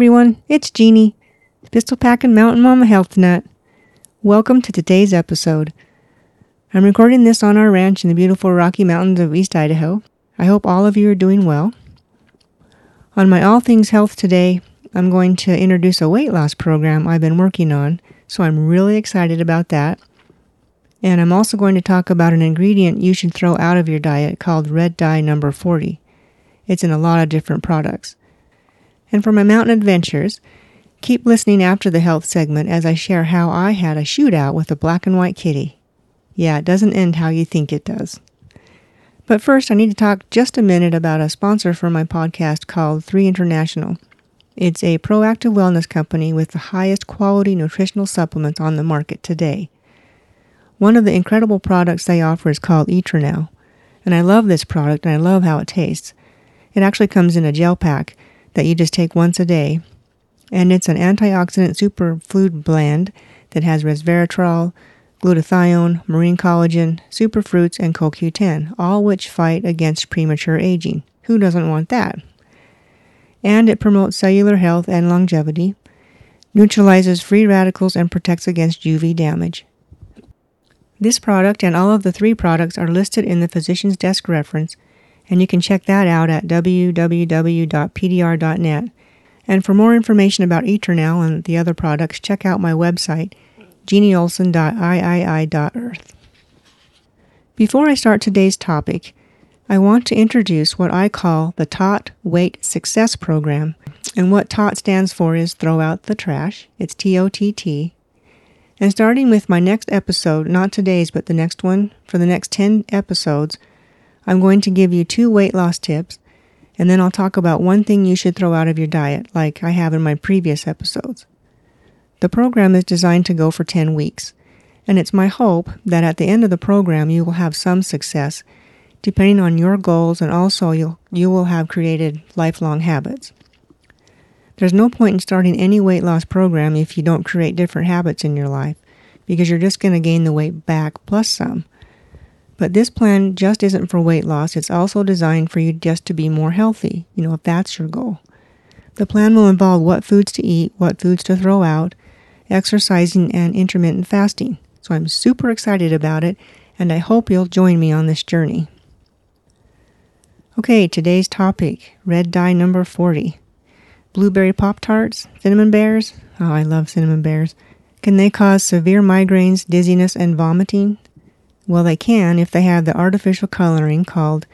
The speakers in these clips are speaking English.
Everyone, it's Jeanne, Pistol Packin' Mountain Mama Health Nut. Welcome to today's episode. I'm recording this on our ranch in the beautiful Rocky Mountains of East Idaho. I hope all of you are doing well. On my All Things Health today, I'm going to introduce a weight loss program I've been working on, so I'm really excited about that. And I'm also going to talk about an ingredient you should throw out of your diet called red dye number 40. It's in a lot of different products. And for my mountain adventures, keep listening after the health segment as I share how I had a shootout with a black and white kitty. Yeah, it doesn't end how you think it does. But first, I need to talk just a minute about a sponsor for my podcast called 3 International. It's a proactive wellness company with the highest quality nutritional supplements on the market today. One of the incredible products they offer is called Éternel, and I love this product and I love how it tastes. It actually comes in a gel pack that you just take once a day, and it's an antioxidant superfood blend that has resveratrol, glutathione, marine collagen, superfruits, and CoQ10, all which fight against premature aging. Who doesn't want that? And it promotes cellular health and longevity, neutralizes free radicals, and protects against UV damage. This product and all of the three products are listed in the physician's desk reference, and you can check that out at www.pdr.net. And for more information about Éternel and the other products, check out my website, jeanneolson.iii.earth. Before I start today's topic, I want to introduce what I call the TOTT Weight Success Program. And what TOT stands for is throw out the trash. It's T O T T. And starting with my next episode, not today's, but the next one, for the next 10 episodes, I'm going to give you two weight loss tips, and then I'll talk about one thing you should throw out of your diet, like I have in my previous episodes. The program is designed to go for 10 weeks, and it's my hope that at the end of the program you will have some success, depending on your goals, and also you'll, you will have created lifelong habits. There's no point in starting any weight loss program if you don't create different habits in your life, because you're just going to gain the weight back plus some. But this plan just isn't for weight loss, it's also designed for you just to be more healthy, you know, if that's your goal. The plan will involve what foods to eat, what foods to throw out, exercising, and intermittent fasting. So I'm super excited about it, and I hope you'll join me on this journey. Okay, today's topic red dye number 40 blueberry Pop Tarts, cinnamon bears. Oh, I love cinnamon bears. Can they cause severe migraines, dizziness, and vomiting? Well, they can if they have the artificial coloring called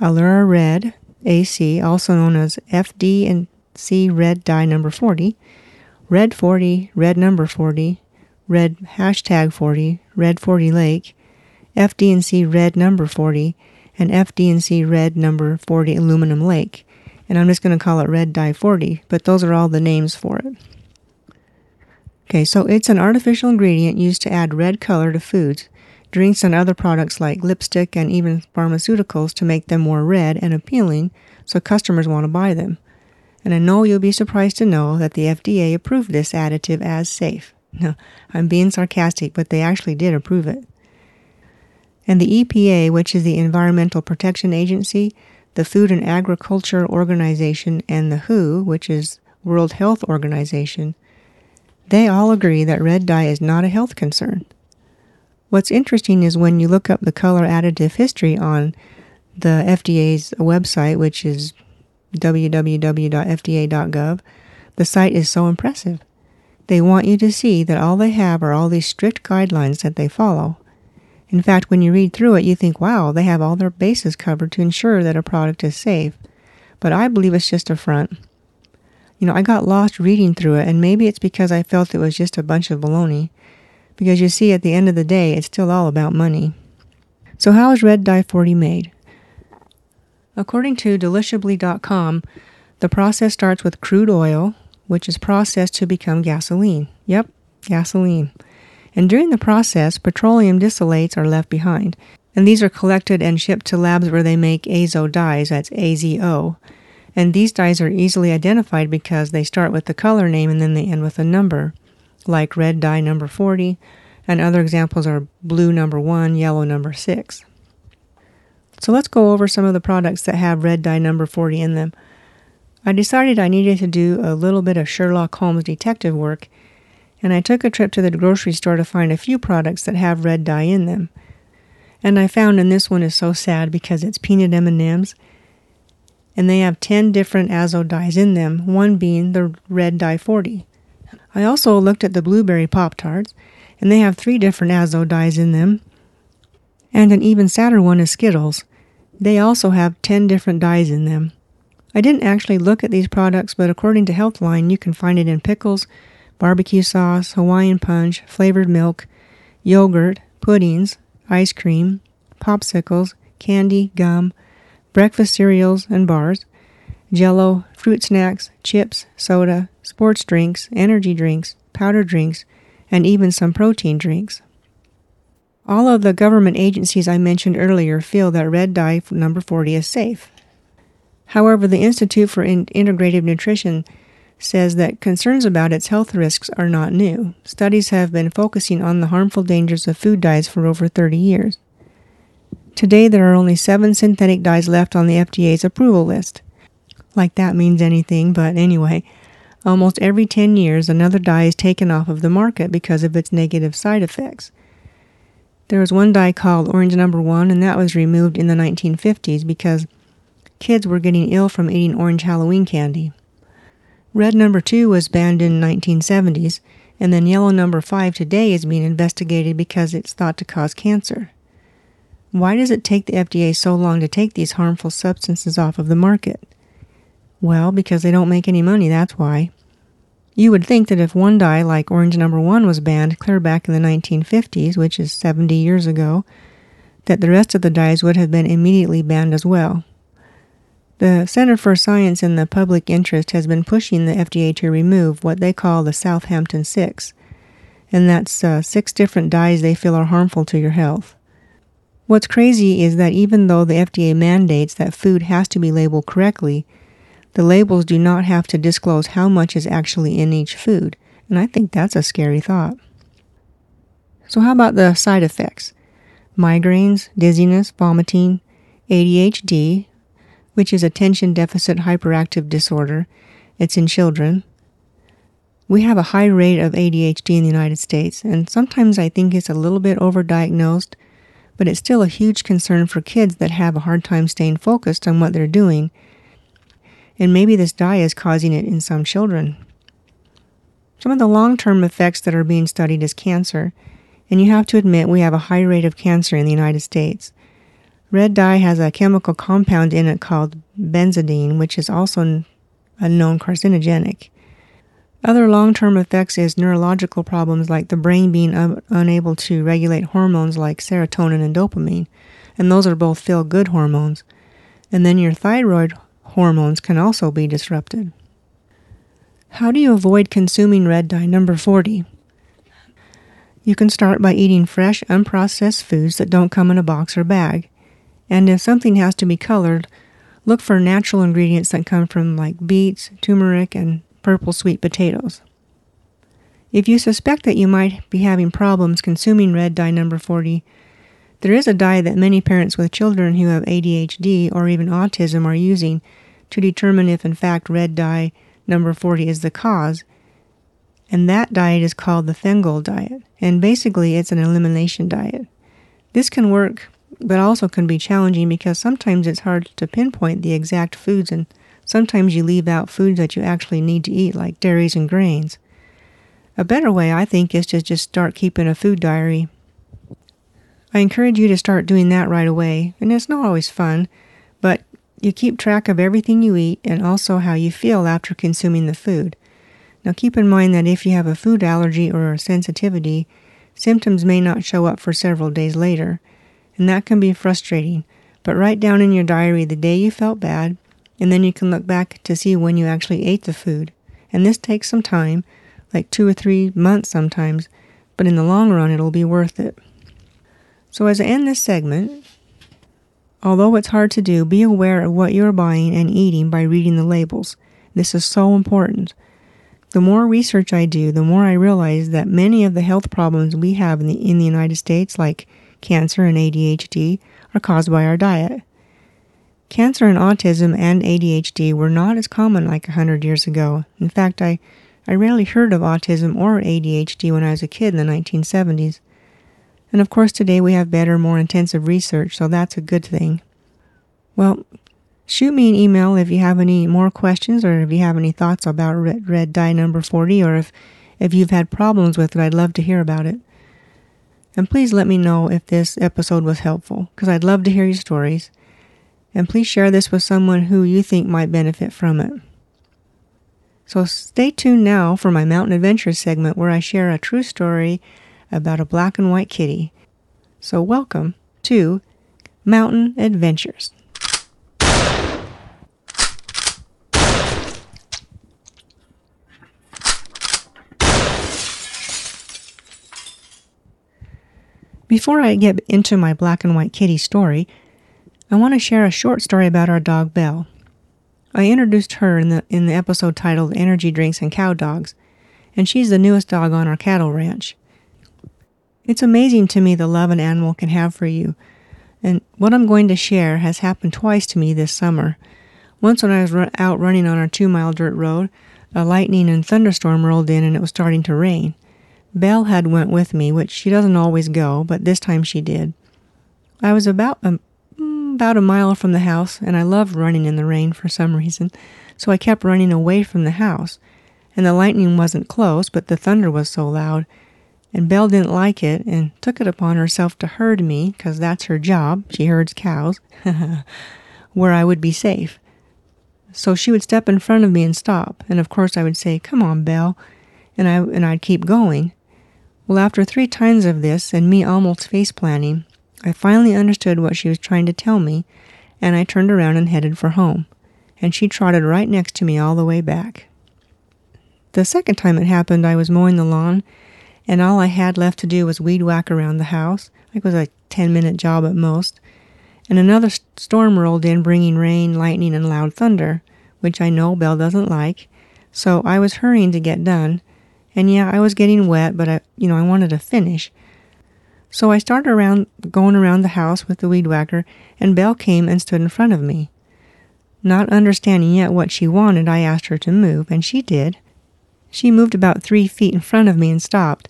Allura Red AC, also known as FD and C Red Dye Number 40, Red 40, Red Number 40, Red Hashtag 40, Red 40 Lake, FD and C Red Number 40, and FD and C Red Number 40 Aluminum Lake and I'm just going to call it red dye 40, but those are all the names for it. Okay, so it's an artificial ingredient used to add red color to foods, drinks, and other products like lipstick and even pharmaceuticals to make them more red and appealing so customers want to buy them. And I know you'll be surprised to know that the FDA approved this additive as safe. No, I'm being sarcastic, but they actually did approve it. And the EPA, which is the Environmental Protection Agency, the Food and Agriculture Organization, and the WHO, which is World Health Organization, they all agree that red dye is not a health concern. What's interesting is when you look up the color additive history on the FDA's website, which is www.fda.gov, the site is so impressive. They want you to see that all they have are all these strict guidelines that they follow. In fact, when you read through it, you think, wow, they have all their bases covered to ensure that a product is safe. But I believe it's just a front. You know, I got lost reading through it, and maybe it's because I felt it was just a bunch of baloney. Because you see, at the end of the day, it's still all about money. So, how is red dye 40 made? According to deliciously.com, the process starts with crude oil, which is processed to become gasoline. Yep, gasoline and during the process, petroleum distillates are left behind, and these are collected and shipped to labs where they make azo dyes, that's AZO. And these dyes are easily identified because they start with the color name and then they end with a number, like red dye number 40, and other examples are blue number 1, yellow number 6. So let's go over some of the products that have red dye number 40 in them. I decided I needed to do a little bit of Sherlock Holmes detective work, and I took a trip to the grocery store to find a few products that have red dye in them. And I found and this one is so sad because it's peanut M&Ms and they have 10 different azo dyes in them, one being the red dye 40. I also looked at the blueberry pop tarts and they have 3 different azo dyes in them. And an even sadder one is Skittles. They also have 10 different dyes in them. I didn't actually look at these products, but according to Healthline, you can find it in pickles, barbecue sauce, Hawaiian punch, flavored milk, yogurt, puddings, ice cream, popsicles, candy, gum, breakfast cereals and bars, jello, fruit snacks, chips, soda, sports drinks, energy drinks, powder drinks, and even some protein drinks. All of the government agencies I mentioned earlier feel that red dye number 40 is safe. However, the Institute for Integrative Nutrition says that concerns about its health risks are not new. Studies have been focusing on the harmful dangers of food dyes for over 30 years. Today, there are only seven synthetic dyes left on the FDA's approval list. Like that means anything, but anyway, almost every 10 years, another dye is taken off of the market because of its negative side effects. There was one dye called Orange Number One, and that was removed in the 1950s because kids were getting ill from eating orange Halloween candy. Red Number Two was banned in the 1970s, and then Yellow Number Five today is being investigated because it's thought to cause cancer. Why does it take the FDA so long to take these harmful substances off of the market? Well, because they don't make any money, that's why. You would think that if one dye like orange number 1 was banned clear back in the 1950s, which is 70 years ago, that the rest of the dyes would have been immediately banned as well. The Center for Science in the Public Interest has been pushing the FDA to remove what they call the Southampton Six, and that's uh, six different dyes they feel are harmful to your health. What's crazy is that even though the FDA mandates that food has to be labeled correctly, the labels do not have to disclose how much is actually in each food, and I think that's a scary thought. So, how about the side effects? Migraines, dizziness, vomiting, ADHD, which is attention deficit hyperactive disorder. It's in children. We have a high rate of ADHD in the United States, and sometimes I think it's a little bit overdiagnosed but it's still a huge concern for kids that have a hard time staying focused on what they're doing. And maybe this dye is causing it in some children. Some of the long term effects that are being studied is cancer, and you have to admit we have a high rate of cancer in the United States. Red dye has a chemical compound in it called benzidine, which is also a known carcinogenic. Other long term effects is neurological problems like the brain being un- unable to regulate hormones like serotonin and dopamine, and those are both feel good hormones. And then your thyroid hormones can also be disrupted. How do you avoid consuming red dye number 40? You can start by eating fresh, unprocessed foods that don't come in a box or bag. And if something has to be colored, look for natural ingredients that come from like beets, turmeric, and purple sweet potatoes. If you suspect that you might be having problems consuming red dye number 40, there is a diet that many parents with children who have ADHD or even autism are using to determine if in fact red dye number 40 is the cause. And that diet is called the Feingold diet. And basically, it's an elimination diet. This can work, but also can be challenging because sometimes it's hard to pinpoint the exact foods and Sometimes you leave out foods that you actually need to eat, like dairies and grains. A better way, I think, is to just start keeping a food diary. I encourage you to start doing that right away, and it's not always fun, but you keep track of everything you eat and also how you feel after consuming the food. Now, keep in mind that if you have a food allergy or a sensitivity, symptoms may not show up for several days later, and that can be frustrating. But write down in your diary the day you felt bad, and then you can look back to see when you actually ate the food. And this takes some time, like two or three months sometimes, but in the long run, it'll be worth it. So, as I end this segment, although it's hard to do, be aware of what you're buying and eating by reading the labels. This is so important. The more research I do, the more I realize that many of the health problems we have in the, in the United States, like cancer and ADHD, are caused by our diet. Cancer and autism and ADHD were not as common like a hundred years ago. In fact, I, I rarely heard of autism or ADHD when I was a kid in the 1970s. And of course, today we have better, more intensive research, so that's a good thing. Well, shoot me an email if you have any more questions or if you have any thoughts about red, red dye number 40 or if, if you've had problems with it, I'd love to hear about it. And please let me know if this episode was helpful, because I'd love to hear your stories. And please share this with someone who you think might benefit from it. So stay tuned now for my Mountain Adventures segment where I share a true story about a black and white kitty. So welcome to Mountain Adventures. Before I get into my black and white kitty story, I want to share a short story about our dog Belle. I introduced her in the in the episode titled Energy Drinks and Cow Dogs, and she's the newest dog on our cattle ranch. It's amazing to me the love an animal can have for you. And what I'm going to share has happened twice to me this summer. Once when I was out running on our two mile dirt road, a lightning and thunderstorm rolled in and it was starting to rain. Belle had went with me, which she doesn't always go, but this time she did. I was about a, mm, about a mile from the house, and I love running in the rain for some reason, so I kept running away from the house. And the lightning wasn't close, but the thunder was so loud. And Belle didn't like it and took it upon herself to herd me, 'cause that's her job. She herds cows, where I would be safe. So she would step in front of me and stop, and of course I would say, "Come on, Belle," and I and I'd keep going. Well, after three times of this and me almost face planting, I finally understood what she was trying to tell me, and I turned around and headed for home. And she trotted right next to me all the way back. The second time it happened, I was mowing the lawn, and all I had left to do was weed whack around the house. It was a 10 minute job at most. And another storm rolled in, bringing rain, lightning, and loud thunder, which I know Belle doesn't like. So I was hurrying to get done, and yeah, I was getting wet, but I, you know, I wanted to finish. So I started around, going around the house with the weed whacker, and Belle came and stood in front of me. Not understanding yet what she wanted, I asked her to move, and she did. She moved about three feet in front of me and stopped.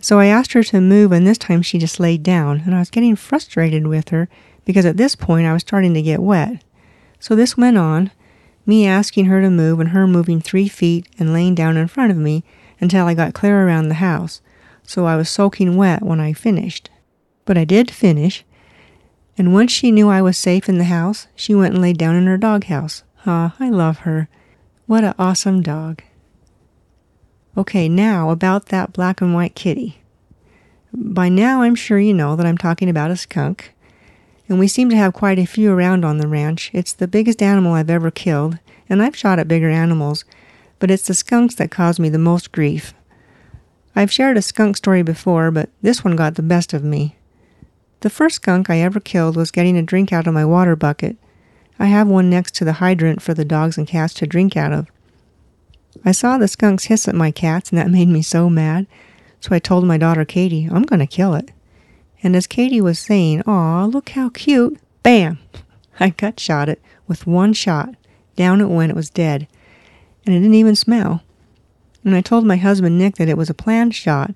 So I asked her to move, and this time she just laid down, and I was getting frustrated with her because at this point I was starting to get wet. So this went on, me asking her to move and her moving three feet and laying down in front of me until I got clear around the house, so I was soaking wet when I finished. But I did finish, and once she knew I was safe in the house, she went and laid down in her doghouse. Ah, I love her. What a awesome dog. Okay, now about that black and white kitty. By now, I'm sure you know that I'm talking about a skunk, and we seem to have quite a few around on the ranch. It's the biggest animal I've ever killed, and I've shot at bigger animals, but it's the skunks that cause me the most grief. I've shared a skunk story before, but this one got the best of me. The first skunk I ever killed was getting a drink out of my water bucket. I have one next to the hydrant for the dogs and cats to drink out of. I saw the skunks hiss at my cats, and that made me so mad, so I told my daughter Katie, I'm going to kill it. And as Katie was saying, Aw, look how cute, bam! I gut shot it with one shot. Down it went, it was dead and it didn't even smell. And I told my husband Nick that it was a planned shot,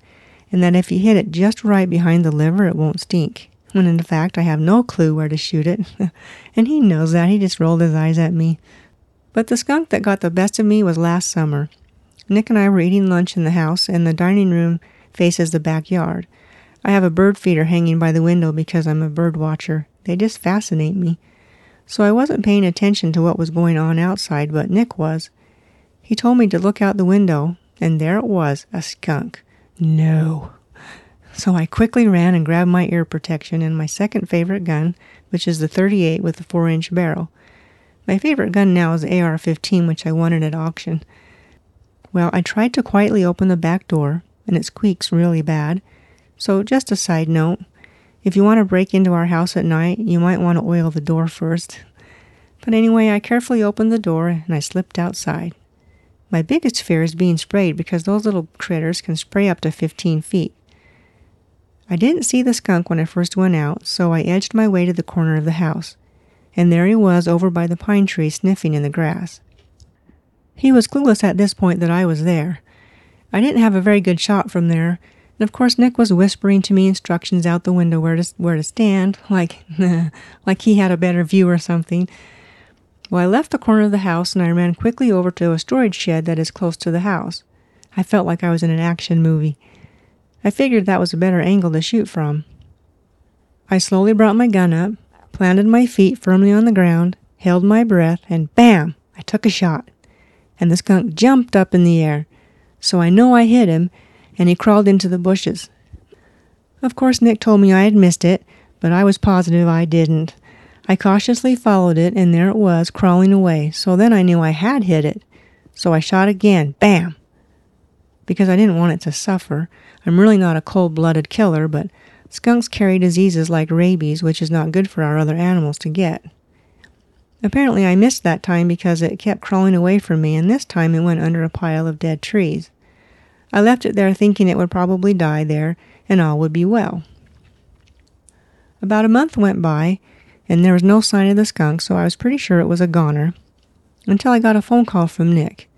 and that if he hit it just right behind the liver, it won't stink. When in fact, I have no clue where to shoot it. and he knows that. He just rolled his eyes at me. But the skunk that got the best of me was last summer. Nick and I were eating lunch in the house, and the dining room faces the backyard. I have a bird feeder hanging by the window because I'm a bird watcher. They just fascinate me. So I wasn't paying attention to what was going on outside, but Nick was. He told me to look out the window, and there it was, a skunk. No. So I quickly ran and grabbed my ear protection and my second favorite gun, which is the 38 with the 4 inch barrel. My favorite gun now is AR 15, which I wanted at auction. Well, I tried to quietly open the back door, and it squeaks really bad. So, just a side note if you want to break into our house at night, you might want to oil the door first. But anyway, I carefully opened the door and I slipped outside. My biggest fear is being sprayed because those little critters can spray up to 15 feet. I didn't see the skunk when I first went out, so I edged my way to the corner of the house. And there he was over by the pine tree sniffing in the grass. He was clueless at this point that I was there. I didn't have a very good shot from there, and of course Nick was whispering to me instructions out the window where to where to stand, like like he had a better view or something. Well, I left the corner of the house and I ran quickly over to a storage shed that is close to the house. I felt like I was in an action movie. I figured that was a better angle to shoot from. I slowly brought my gun up, planted my feet firmly on the ground, held my breath, and bam! I took a shot. And the skunk jumped up in the air. So I know I hit him, and he crawled into the bushes. Of course, Nick told me I had missed it, but I was positive I didn't. I cautiously followed it, and there it was, crawling away. So then I knew I had hit it. So I shot again. Bam! Because I didn't want it to suffer. I'm really not a cold blooded killer, but skunks carry diseases like rabies, which is not good for our other animals to get. Apparently, I missed that time because it kept crawling away from me, and this time it went under a pile of dead trees. I left it there thinking it would probably die there and all would be well. About a month went by, and there was no sign of the skunk, so I was pretty sure it was a goner, until I got a phone call from Nick.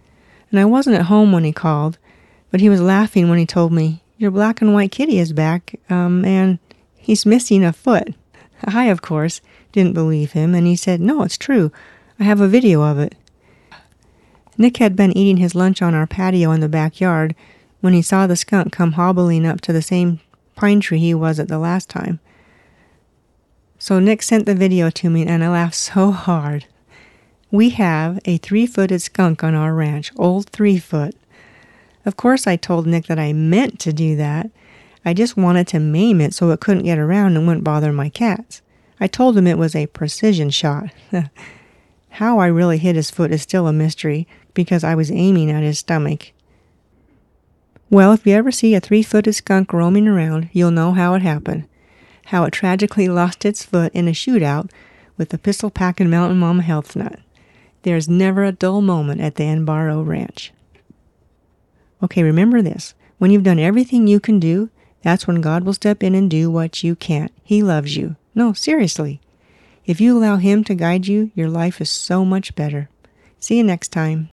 And I wasn't at home when he called, but he was laughing when he told me, Your black and white kitty is back, um, and he's missing a foot. I, of course, didn't believe him, and he said, No, it's true. I have a video of it. Nick had been eating his lunch on our patio in the backyard when he saw the skunk come hobbling up to the same pine tree he was at the last time. So Nick sent the video to me, and I laughed so hard. We have a three footed skunk on our ranch, old three foot. Of course, I told Nick that I meant to do that. I just wanted to maim it so it couldn't get around and wouldn't bother my cats. I told him it was a precision shot. How I really hit his foot is still a mystery because I was aiming at his stomach. Well, if you ever see a three footed skunk roaming around, you'll know how it happened. How it tragically lost its foot in a shootout with the pistol packing mountain mama health nut. There's never a dull moment at the Enbaro Ranch. Okay, remember this. When you've done everything you can do, that's when God will step in and do what you can't. He loves you. No, seriously. If you allow Him to guide you, your life is so much better. See you next time.